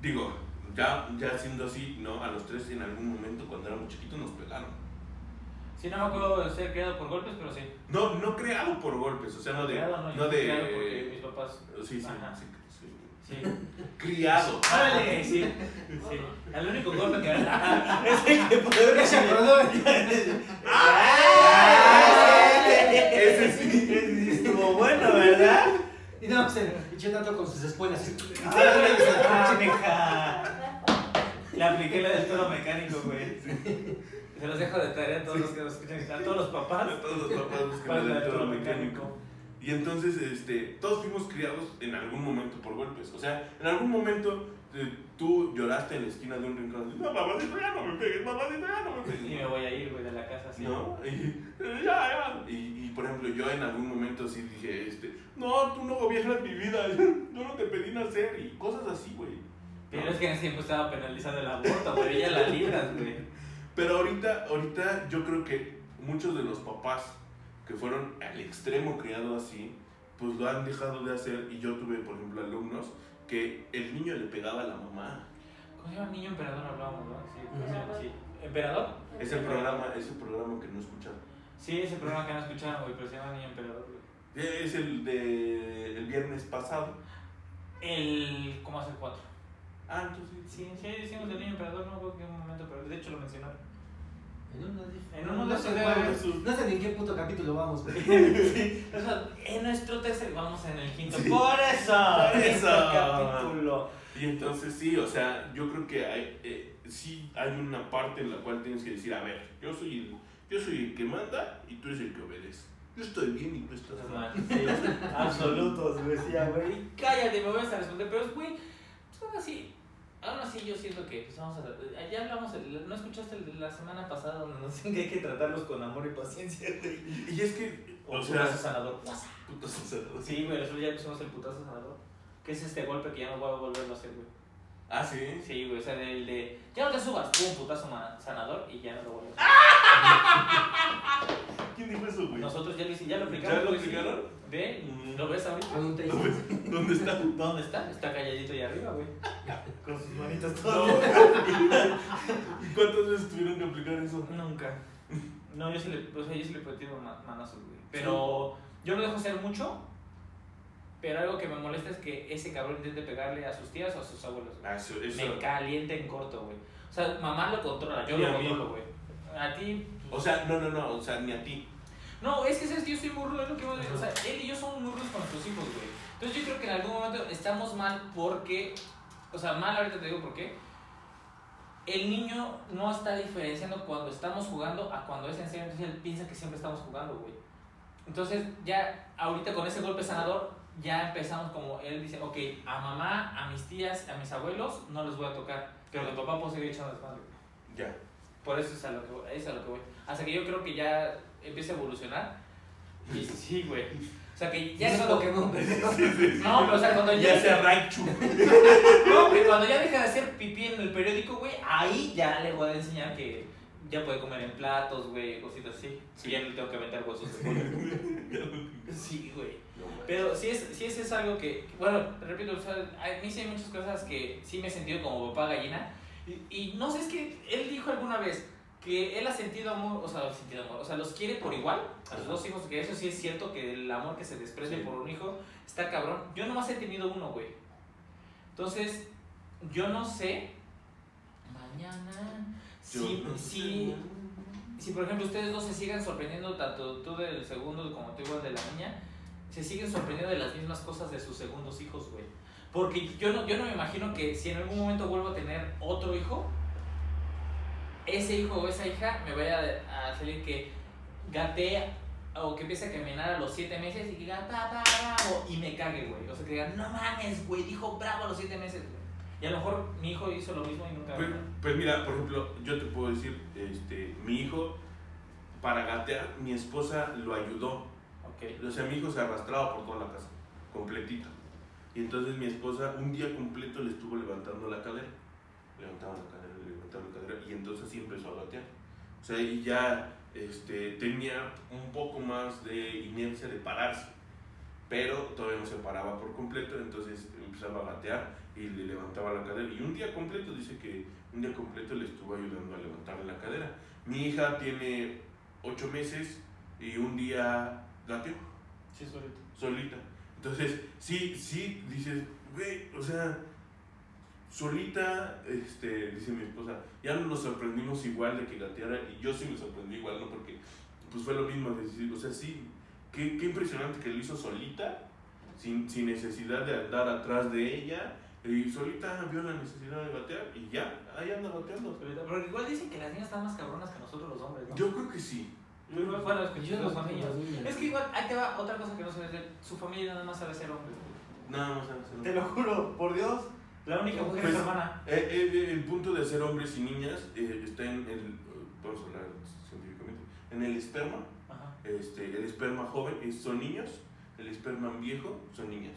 S3: digo, ya, ya siendo así, ¿no? A los tres en algún momento cuando éramos chiquitos nos pegaron.
S1: Sí, no me acuerdo de ser criado por golpes, pero sí.
S3: No, no creado por golpes, o sea, no de...
S1: No, yo
S3: no de
S1: porque mis papás.
S3: Sí, sí,
S1: Ajá.
S3: sí, sí.
S1: Sí.
S3: Criado.
S1: Órale, sí. Sí. El único golpe que es el que puede
S2: acordó.
S3: Ese sí.
S1: Ese sí estuvo bueno, ¿verdad?
S2: Y no, se eché tanto con sus espuelas.
S1: Ah. Le apliqué la del toro mecánico, güey. Se los dejo de tarea a todos los que nos escuchan, a todos los papás.
S3: A todos los papás buscan
S1: Para
S3: el toro
S1: toro
S3: mecánico.
S1: mecánico.
S3: Y entonces, este, todos fuimos criados en algún momento por golpes. O sea, en algún momento eh, tú lloraste en la esquina de un rincón. No, mamacito, ya no me pegues, mamacito, ya no me
S1: Y
S3: pegues.
S1: me voy a ir, güey, de la casa así.
S3: ¿No? Y, ya, ya. Y, y, por ejemplo, yo en algún momento sí dije, este, no, tú no gobiernas mi vida, yo no te pedí nacer y cosas así, güey.
S1: Pero es que en ese tiempo estaba penalizando el aborto, güey. Ya la libras, güey.
S3: Pero ahorita, ahorita yo creo que muchos de los papás que fueron al extremo criados así, pues lo han dejado de hacer. Y yo tuve, por ejemplo, alumnos que el niño le pegaba a la mamá.
S1: ¿Cómo se llama Niño Emperador? Hablábamos, ¿no? Sí, ¿cómo se llama? sí. ¿Emperador?
S3: Es el programa, es el programa que no escucharon.
S1: Sí, ese programa que no escucharon, güey, pero se llama Niño Emperador, güey.
S3: Es el de el viernes pasado.
S1: El. ¿Cómo hace el 4?
S3: Ah, entonces.
S1: Sí, sí, decimos del Niño Emperador, no recuerdo en qué momento, pero de hecho lo mencionaron.
S2: En uno de-
S1: esos
S2: No sé ni en qué puto capítulo vamos, güey.
S1: Sí, o sea, en nuestro tercer, vamos en el quinto. Por eso,
S3: Por eso.
S1: capítulo.
S3: Y entonces sí, o sea, yo creo que hay, eh, sí hay una parte en la cual tienes que decir, a ver, yo soy el, yo soy el que manda y tú eres el que obedece. Yo estoy bien y tú estás mal.
S1: Sí, absolutos, decía, güey. Cállate, me voy a responder, pero güey, pues aún así, aún así yo siento que, pues vamos a, ya hablamos, ¿no escuchaste la semana pasada donde nos dicen que hay que tratarlos con amor y paciencia, güey?
S3: Y es que,
S1: O
S3: o
S1: sea,
S3: sea,
S1: sanador.
S3: putos, o sea,
S1: Sí, güey, nosotros ya pusimos el putazo sanador. Que es este golpe que ya no voy a volverlo a hacer, güey.
S3: Ah, sí.
S1: Sí, güey, o sea, el de, ya no te subas, pum, putazo sanador y ya no lo vuelvo a hacer.
S3: ¿Quién dijo eso, güey?
S1: Nosotros ya lo hicimos, ya lo aplicamos.
S3: ¿Ya lo aplicaron?
S1: Ve. ¿lo ves ahorita?
S2: Con un taser.
S3: ¿Dónde está?
S1: ¿Dónde está? Está calladito ahí arriba, güey. Con sus manitas
S3: No.
S1: todas.
S3: ¿Y cuántas veces tuvieron que aplicar eso?
S1: Nunca. No, yo sí le, o sea, yo sí le ma- manazos, güey. Pero yo lo dejo hacer mucho. Pero algo que me molesta es que ese cabrón intente pegarle a sus tías o a sus abuelos.
S3: Ah, eso, eso.
S1: Me calienta en corto, güey. O sea, mamá lo controla, yo lo controlo, güey. A ti.
S3: O sea, no, no, no, o sea, ni a ti.
S1: No, es que sabes que yo soy rudo, es lo que voy a decir. O sea, él y yo somos muy rudos con nuestros hijos, güey. Entonces yo creo que en algún momento estamos mal porque. O sea, mal ahorita te digo por qué. El niño no está diferenciando cuando estamos jugando a cuando es en serio. Entonces él piensa que siempre estamos jugando, güey. Entonces ya ahorita con ese golpe sanador ya empezamos como él dice, ok, a mamá, a mis tías, a mis abuelos no les voy a tocar. Pero de papá puedo seguir echando desmadre.
S3: Ya.
S1: Por eso es a lo que voy. Es a lo que voy. Hasta que yo creo que ya empiece a evolucionar. Y sí, güey. O sea que ya
S2: es
S1: cuando-
S2: Pokémon.
S1: No, pero o sea, cuando ya.
S3: Ya sea Raichu.
S1: No, que cuando ya deja de hacer pipí en el periódico, güey, ahí ya le voy a enseñar que ya puede comer en platos, güey, cositas así.
S3: Sí.
S1: Y ya no le tengo que meter huesos de. Sí, güey. Pero sí es, sí es, es algo que, bueno, repito, o sea, a mí sí hay muchas cosas que sí me he sentido como papá gallina. Y, y no sé, es que él dijo alguna vez que él ha sentido amor, o sea, ha sentido amor, o sea, los quiere por igual a sus dos hijos, que eso sí es cierto, que el amor que se desprende
S3: Sí.
S1: por un hijo está cabrón. Yo nomás he tenido uno, güey. Entonces, yo no sé. Mañana. Si,
S3: no
S1: si,
S3: sé.
S1: si por ejemplo ustedes dos se siguen sorprendiendo, tanto tú del segundo como tú igual de la niña, se siguen sorprendiendo de las mismas cosas de sus segundos hijos, güey. Porque yo no, yo no me imagino que si en algún momento vuelvo a tener otro hijo, ese hijo o esa hija me vaya a salir que gatee o que empiece a caminar a los 7 meses y que diga, papá, bravo, y me cague, güey. O sea, que digan, no mames, güey, dijo bravo a los 7 meses, güey. Y a lo mejor mi hijo hizo lo mismo y nunca...
S3: Pues, pues mira, por ejemplo, yo te puedo decir, este, mi hijo, para gatear, mi esposa lo ayudó.
S1: Ok.
S3: O sea, mi hijo se arrastraba por toda la casa, completito. Y entonces mi esposa un día completo le estuvo levantando la cadera. Levantaba la cadera, la cadera. Y entonces así empezó a gatear. O sea, y ya este, tenía un poco más de inercia de pararse. Pero todavía no se paraba por completo. Entonces empezaba a gatear y le levantaba la cadera. Y un día completo, dice que un día completo le estuvo ayudando a levantarle la cadera. Mi hija tiene ocho meses y un día gateó
S1: Sí, solito.
S3: solita. Entonces, sí, sí, dices, güey, o sea, solita, este, dice mi esposa, ya no nos sorprendimos igual de que gateara, y yo sí me sorprendí igual, ¿no? Porque, pues fue lo mismo, decir, o sea, sí, qué, qué impresionante que lo hizo solita, sin, sin necesidad de andar atrás de ella, y solita vio la necesidad de gatear, y ya, ahí anda gateando.
S1: Solita. Pero igual dicen que las niñas están más cabronas que nosotros los hombres, ¿no?
S3: Yo creo que sí.
S1: Yo bueno, escuché
S2: Yo
S1: los
S2: no
S1: niños. Es que igual, ahí te va otra cosa que no sabes de. Su familia nada más sabe ser hombre.
S3: Nada más. nada más.
S1: Te lo juro, por Dios. La única mujer es
S3: Pues,
S1: su hermana.
S3: Eh, eh, el punto de ser hombres y niñas eh, está en el, vamos a hablar científicamente, en el esperma.
S1: Ajá.
S3: Este, el esperma joven es- son niños, el esperma viejo son niñas.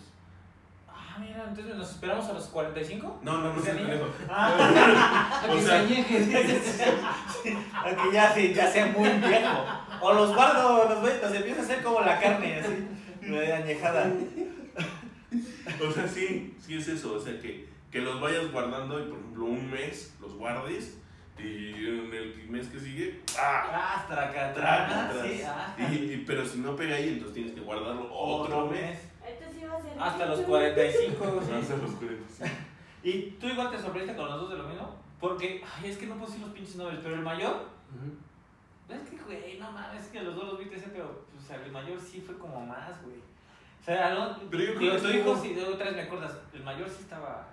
S1: Ah, mira, entonces nos esperamos a los 45.
S3: No, no, no pendejo.
S1: Ah,
S2: A que se añeje.
S1: a que ya, sí, ya sea muy viejo. O los guardo, los, ve- los empiezo a hacer como la carne, así, añejada.
S3: O sea, sí, sí es eso. O sea, que, que los vayas guardando y, por ejemplo, un mes los guardes y en el mes que sigue, ¡ah!
S1: Ah, traca,
S3: Traca,
S1: traca,
S3: tras.
S1: sí, ah.
S3: Y, y- pero si no pega ahí, entonces tienes que guardarlo otro mes.
S4: Entonces iba a ser.
S1: Hasta los 45. sí.
S3: Hasta los 45.
S1: ¿Y tú igual te sorprendiste con los dos de lo mismo? Porque, ay, es que no puedo decir los pinches nombres, pero el mayor,
S2: Ujú.
S1: es que, güey, no mames, es que los dos los viste ese, pero, o sea, el mayor sí fue como más, güey. O sea, no,
S3: Pero yo creo que
S1: tu hijo, si de otra vez me acuerdas, el mayor sí estaba,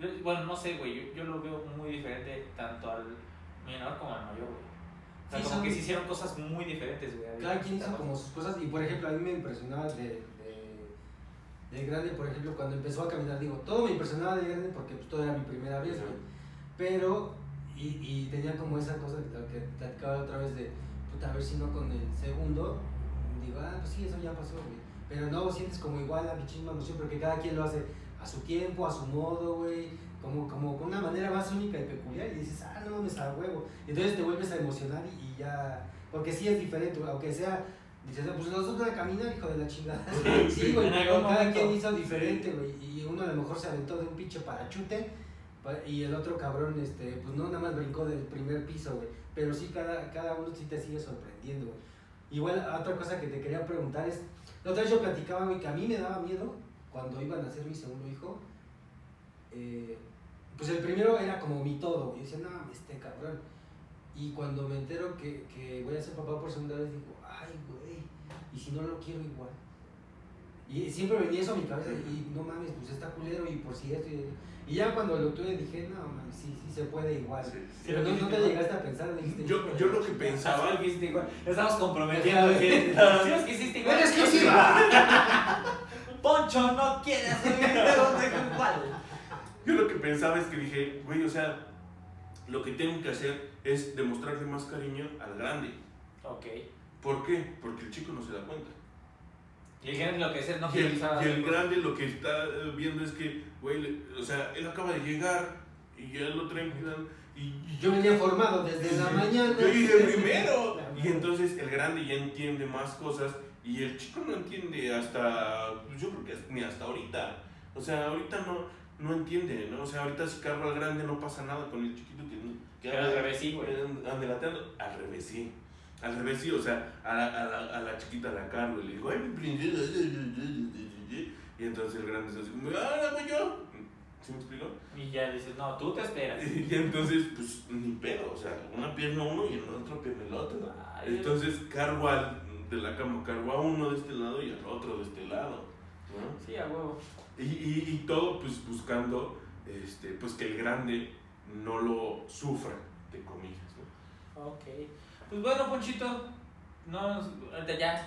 S1: yo- bueno, no sé, güey, yo, yo lo veo muy diferente tanto al menor como al mayor, güey. O sea,
S2: Sí,
S1: como
S2: son-
S1: que se hicieron cosas muy diferentes, güey.
S2: Cada quien hizo como sus cosas y por ejemplo a mí me impresionaba de, de, de grande, por ejemplo, cuando empezó a caminar, digo, todo me impresionaba de grande porque pues todo era mi primera vez, güey. Pero, y, y tenía como esa cosa que que platicaba otra vez de, puta, a ver si no con el segundo, digo, ah, pues sí, eso ya pasó, güey. Pero no, sientes como igual la misma emoción porque cada quien lo hace a su tiempo, a su modo, güey. Como, como con una manera más única y peculiar y dices, ah, no mames, a huevo. Y entonces te vuelves a emocionar y, y ya, porque sí es diferente, aunque sea, dices, "Ah, pues nosotros a caminar, hijo de la chingada. Sí, güey, pero cada quien hizo diferente, güey. Y uno a lo mejor se aventó de un pinche parachute pa- y el otro cabrón, este, pues no, nada más brincó del primer piso, güey. Pero sí, cada, cada uno sí te sigue sorprendiendo, güey. Igual, otra cosa que te quería preguntar es, la otra vez yo platicaba, güey, que a mí me daba miedo cuando iban a nacer mi segundo hijo. eh, pues el primero era como mi todo. Yo decía, no, este cabrón. Y cuando me entero que, que voy a ser papá por segunda vez, digo, ay, güey, ¿y si no lo quiero igual? Y siempre venía eso a mi cabeza y no mames, pues está culero y por si esto. Y, y ya cuando lo tuve dije, no mames, sí, sí se puede igual.
S3: Sí.
S2: Pero no, no te llegaste a pensar, dijiste.
S3: Yo,
S2: "Hijo de
S3: yo lo que
S2: chingada".
S3: pensaba,
S1: que hiciste igual. Estamos comprometiendo. que- Sí, es que hiciste igual.
S2: ¡Era exclusiva!
S1: Poncho no quiere hacer pero deja igual.
S3: yo lo que pensaba es que dije, güey, o sea, lo que tengo que hacer es demostrarle más cariño al grande.
S1: Ok.
S3: ¿Por qué? Porque el chico no se da cuenta.
S1: Y el grande lo que es no
S3: Y el, y el grande lo que está eh, viendo es que, güey, le- o sea, él acaba de llegar y ya lo traen cuidando, y, y
S2: Yo venía formado desde la mañana.
S3: Yo llegué primero. Y entonces el grande ya entiende más cosas y el chico no entiende hasta, yo creo que ni hasta ahorita. O sea, ahorita no, no entiende, ¿no? O sea, ahorita si cargo al grande no pasa nada con el chiquito que, que
S1: Pero al revés sí, güey.
S3: Al revés sí. Al revés sí, o sea, a la, a la, a la chiquita la cargo y le digo, ay, mi princesa. Y entonces el grande se hace como, ah, la voy yo. ¿Sí me explico?
S1: Y ya dices, no, tú te esperas.
S3: Y entonces, pues, ni pedo, o sea, una pierna uno y en la otra pierna el otro.
S1: Ay,
S3: Entonces, cargo al de la cama, cargo a uno de este lado y al otro de este lado. ¿no?
S1: Sí, a huevo.
S3: Y, y, y todo pues buscando este, pues que el grande no lo sufra, de comillas. ¿no?
S1: Ok. Pues bueno, Ponchito, no, ya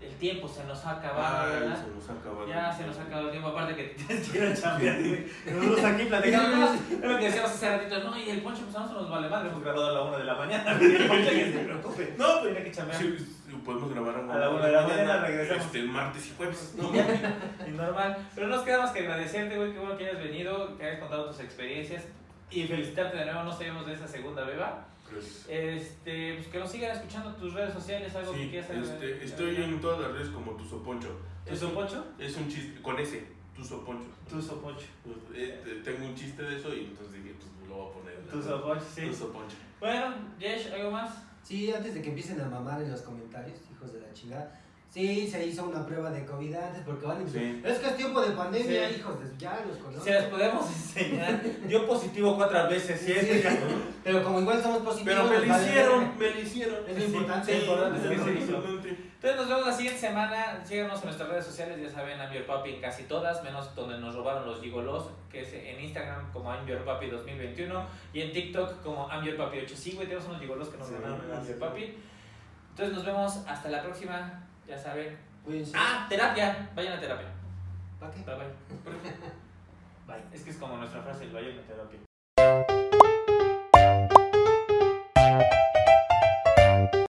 S1: el tiempo se nos ha acabado,
S3: Ay,
S1: ¿verdad?
S3: se nos ha acabado.
S1: Ya se nos ha acabado el tiempo, aparte que ir a chambear. Nosotros aquí platicando, no, es lo que decíamos hace ratito, no, y el Poncho, pues a nosotros nos vale madre, hemos grabado a la una de la mañana, güey, el Poncho que se preocupe.
S3: No,
S1: tiene que chambear.
S3: Sí, podemos grabar
S1: A la una de la mañana regresamos.
S3: Este, martes y jueves.
S1: Ya, y normal. Pero nos queda más que agradecerte, güey, que bueno que hayas venido, que hayas contado tus experiencias y felicitarte de nuevo, no sabíamos de esa segunda beba.
S3: Gracias.
S1: Este, pues que nos sigan escuchando tus redes sociales, algo que
S3: Sí,
S1: quieras
S3: este, estoy en todas las redes como Tuso Poncho.
S1: ¿Tu soponcho?
S3: Es un chiste, con ese, Tuso Poncho.
S1: Tu soponcho.
S3: Eh, te- tengo un chiste de eso y entonces dije, pues lo voy a poner.
S1: Sí.
S3: Tuso Poncho.
S1: Bueno, Jesh, ¿algo más?
S2: Sí, antes de que empiecen a mamar en los comentarios, hijos de la chingada. Sí, se hizo una prueba de COVID antes porque van a decir,
S3: Sí.
S2: es que es tiempo de pandemia,
S1: Sí.
S2: hijos de ya los conozco.
S1: Se las podemos enseñar. Dio positivo cuatro veces, ¿sí?
S2: Sí. Pero como igual somos positivos,
S3: Pero me lo hicieron, me lo hicieron.
S2: Es lo importante.
S1: importante,
S2: es lo importante.
S1: Entonces nos vemos la siguiente semana. Síganos en nuestras redes sociales, ya saben, I'm Papi en casi todas, menos donde nos robaron los gigolos, que es en Instagram como Ambiorpapi 2021 y en TikTok como I'm Your Papi 8. Sí, güey, tenemos unos gigolos que nos
S3: sí,
S1: ganaron Papi. Entonces nos vemos hasta la próxima, ya saben. Ah, terapia. Vayan a terapia.
S2: ¿Para qué?
S1: Bye bye. bye. Es que es como nuestra frase, el vayan a terapia.